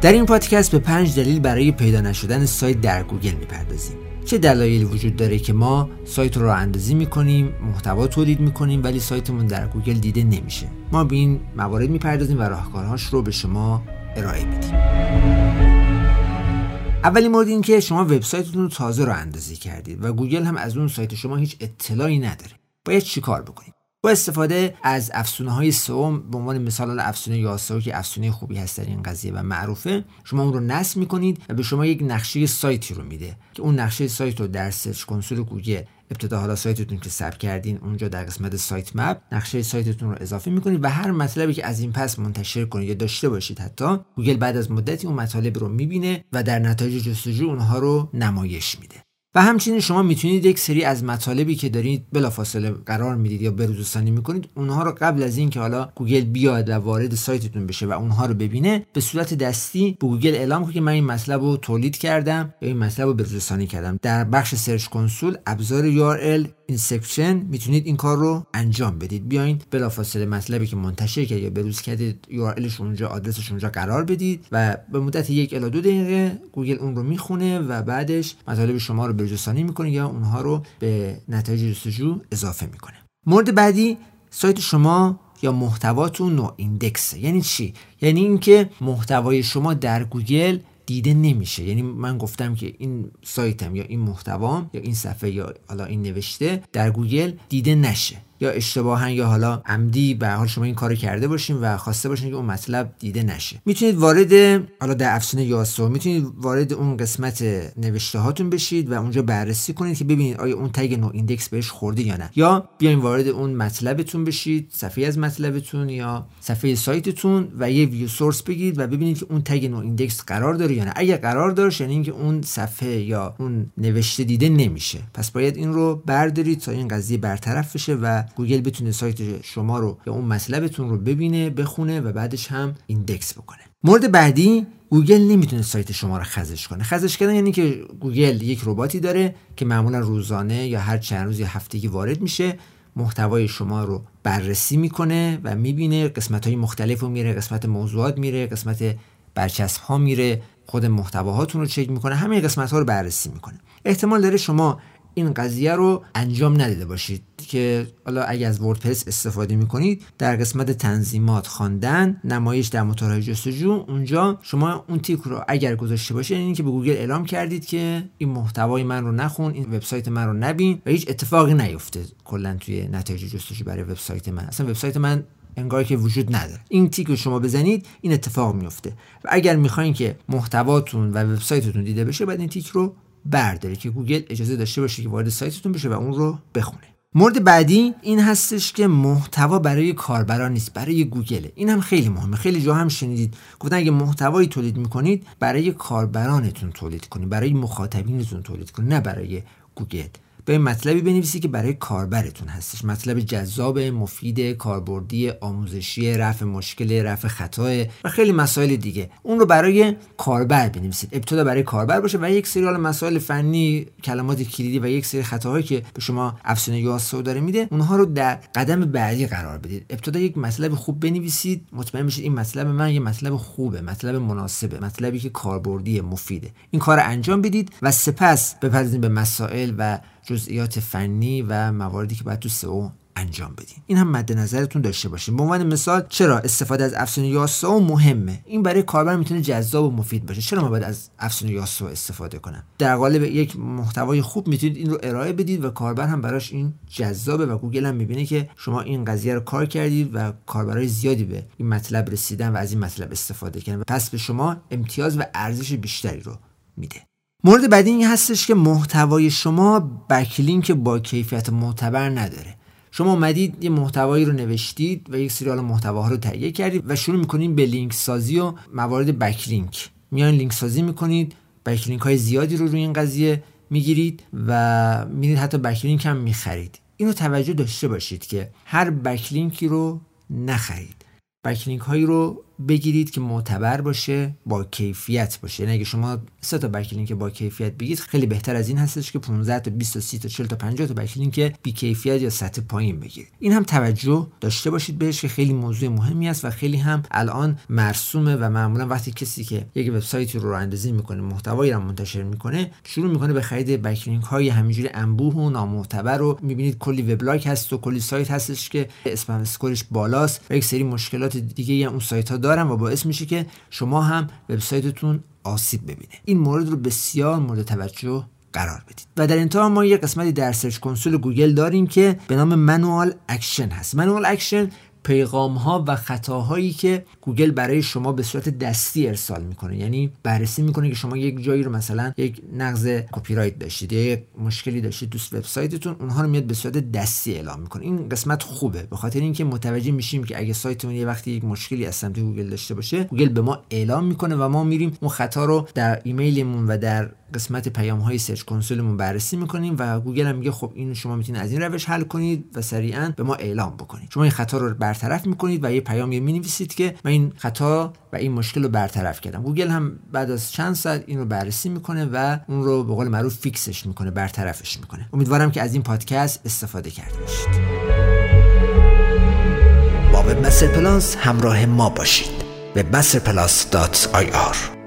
در این پادکست به پنج دلیل برای پیدا نشدن سایت در گوگل می‌پردازیم. چه دلایلی وجود داره که ما سایت رو راه اندازی می‌کنیم محتوا تولید می‌کنیم ولی سایتمون در گوگل دیده نمیشه؟ ما به این موارد می‌پردازیم و راهکارهاش رو به شما ارائه میدیم. اولین مورد این که شما وبسایتتون رو تازه راه اندازی کردید و گوگل هم از اون سایت شما هیچ اطلاعی نداره. باید چیکار بکنید با استفاده از افزونه های سئو به عنوان مثال افزونه Yoast که افزونه خوبی هست در این قضیه و معروفه شما اون رو نصب می‌کنید و به شما یک نقشه سایتی رو میده که اون نقشه سایت رو در Search Console گوگل ابتدا حالا سایتتون که ثبت کردین اونجا در قسمت sitemap نقشه سایتتون رو اضافه می‌کنید و هر مطلبی که از این پس منتشر کنید یا داشته باشید حتی گوگل بعد از مدتی اون مطالب رو می‌بینه و در نتایج جستجو اونها رو نمایش میده. و همچنین شما می‌تونید یک سری از مطالبی که دارید بلافاصله قرار می‌دید یا بروزرسانی می‌کنید اونها رو قبل از اینکه حالا گوگل بیاد و وارد سایتتون بشه و اونها رو ببینه به صورت دستی به گوگل اعلام کنید که من این مطلب رو تولید کردم یا این مطلب رو بروزرسانی کردم. در بخش Search Console ابزار URL inspection می‌تونید این کار رو انجام بدید. بیاین بلافاصله مطلبی که منتشر کرد یا بروز کردید URL ش اونجا آدرسش اونجا قرار بدید و به مدت یک الی دو دقیقه گوگل اون رو می‌خونه و بعدش مطالب شما رو بروزرسانی می‌کنه یا اونها رو به نتایج جستجو اضافه می‌کنه. مورد بعدی سایت شما یا محتواتون noindex. یعنی چی؟ یعنی اینکه محتوای شما در گوگل دیده نمیشه. یعنی من گفتم که این سایتم یا این محتوام یا این صفحه یا حالا این نوشته در گوگل دیده نشه. یا اشتباها یا حالا عمدی به حال شما این کارو کرده باشین و خواسته باشین که اون مطلب دیده نشه. می‌تونید وارد حالا در افزونه Yoast می‌تونید وارد اون قسمت نوشته هاتون بشید و اونجا بررسی کنید که ببینید آیا اون tag noindex بهش خورده یا نه. یا بیاین وارد اون مطلبتون بشید صفحه از مطلبتون یا صفحه سایتتون و یه view source بگیرید و ببینید که اون tag noindex قرار داره یا نه. اگه قرار داره یعنی اینکه اون صفحه یا اون نوشته دیده نمیشه. پس باید این رو بردارید تا این قضیه برطرف بشه و گوگل بتونه سایت شما رو یا اون مطلبتون رو ببینه بخونه و بعدش هم index بکنه. مورد بعدی گوگل نمی‌تونه سایت شما رو خزش کنه. خزش کردن یعنی که گوگل یک رباتی داره که معمولا روزانه یا هر چند روز یا هفتگی وارد میشه. محتوای شما رو بررسی می‌کنه و می‌بینه. قسمت های مختلف رو میره قسمت موضوعات میره قسمت برچسب ها میره. خود محتواهاتون رو چک می‌کنه. همه قسمت ها رو بررسی می‌کنه. احتمال داره شما این قضیه رو انجام ندیده باشید که حالا اگر از وردپرس استفاده می‌کنید در قسمت تنظیمات خواندن نمایش در موتورهای جستجو اونجا شما اون تیک رو اگر گذاشته باشید یعنی که به گوگل اعلام کردید که این محتوای من رو نخون این وبسایت من رو نبین و هیچ اتفاقی نیفته کلا توی نتایج جستجو برای وبسایت من. اصلا وبسایت من انگار که وجود نداره. این تیک رو شما بزنید این اتفاق میفته و اگر می‌خواین که محتواتون و وبسایتتون دیده بشه بعد این تیک رو برداره که گوگل اجازه داشته باشه که وارد سایتتون بشه و اون رو بخونه. مورد بعدی این هستش که محتوا برای کاربران نیست برای گوگله این هم خیلی مهمه. خیلی جا هم شنیدید. گفتن اگه محتوایی تولید می‌کنید برای کاربرانتون تولید کنید برای مخاطبینتون تولید کنید نه برای گوگل. یه مطلبی بنویسید که برای کاربرتون هستش. مطلب جذاب مفید کاربردی آموزشی رفع مشکل رفع خطا و خیلی مسائل دیگه. اون رو برای کاربر بنویسید. ابتدا برای کاربر باشه و یک سری مسائل فنی کلمات کلیدی و یک سری خطاهایی که به شما افزونه Yoast SEO داره میده اونها رو در قدم بعدی قرار بدید. ابتدا یک مطلب خوب بنویسید. مطمئن بشید این مطلب من یه مطلب خوبه مطلب مناسبه مطلبی که کاربردی مفیده. این کار انجام بدید و سپس بپردازید به مسائل و جزئیات فنی و مواردی که باید تو سئو انجام بدین. این هم مد نظرتون داشته باشین. به عنوان مثال چرا استفاده از افسونه یاسو مهمه؟ این برای کاربر می‌تونه جذاب و مفید باشه. چرا ما باید از افسونه یاسو استفاده کنم؟ در قالب یک محتوای خوب می‌تونید این رو ارائه بدید و کاربر هم براش این جذابه و گوگل هم می‌بینه که شما این قضیه رو کار کردید و کاربرای زیادی به این مطلب رسیدن و از این مطلب استفاده کردن. پس به شما امتیاز و ارزش بیشتری رو میده. مورد بعدی این هستش که محتوای شما backlink با کیفیت معتبر نداره. شما اومدید یه محتوایی رو نوشتید و یک سری حالا محتواها رو تهیه کردید و شروع می‌کنید به لینک سازی و موارد backlink. میان لینک سازی می‌کنید backlink های زیادی رو روی این قضیه می‌گیرید و میرید حتی backlink هم می‌خرید. اینو توجه داشته باشید که هر backlink ی رو نخرید. backlink هایی رو بگیرید که معتبر باشه با کیفیت باشه. یعنی اگه شما سه تا backlink با کیفیت بگیرید خیلی بهتر از این هستش که 15 تا 20 تا 30 تا 40 تا 50 تا backlink بی کیفیت یا سطح پایین بگیرید. این هم توجه داشته باشید بهش که خیلی موضوع مهمی است و خیلی هم الان مرسومه و معمولا وقتی کسی که یک وبسایتی رو راه اندازی می‌کنه محتوایی رو منتشر می‌کنه شروع می‌کنه به خرید backlink های همینجوری انبوه و نامعتبر رو. می‌بینید کلی وبلاگ هست و کلی سایت هستش که spam score ش بالاست و یک سری مشکلات دیگه هم اون سایت ها دارن و باعث میشه که شما هم وبسایتتون آسیب ببینه. این مورد رو بسیار مورد توجه قرار بدید. و در انتها ما یه قسمتی در Search Console گوگل داریم که به نام manual action هست. manual action پیغام ها و خطاهایی که گوگل برای شما به صورت دستی ارسال می‌کنه. یعنی بررسی می‌کنه که شما یک جایی رو مثلا یک نقض کپی رایت داشتید یا یک مشکلی داشتید تو وبسایتتون اونها رو میاد به صورت دستی اعلام می‌کنه. این قسمت خوبه. به خاطر اینکه متوجه میشیم که اگه سایتمون یه وقتی یک مشکلی از سمت گوگل داشته باشه گوگل به ما اعلام می‌کنه و ما میریم اون خطا رو در ایمیلمون و در قسمت پیام های Search Console مون بررسی می‌کنیم و گوگل هم میگه خب اینو شما می‌تونید از این روش حل کنید و سریعا به ما اعلام بکنید. شما این خطا رو برطرف می‌کنید و یه پیامی می نویسید که من این خطا و این مشکل رو برطرف کردم. گوگل هم بعد از چند ساعت این رو بررسی می‌کنه و اون رو به قول معروف fix ش می‌کنه برطرفش می‌کنه. امیدوارم که از این پادکست استفاده کرده باشید. با وب پلاس همراه ما باشید. webmasterplus.ir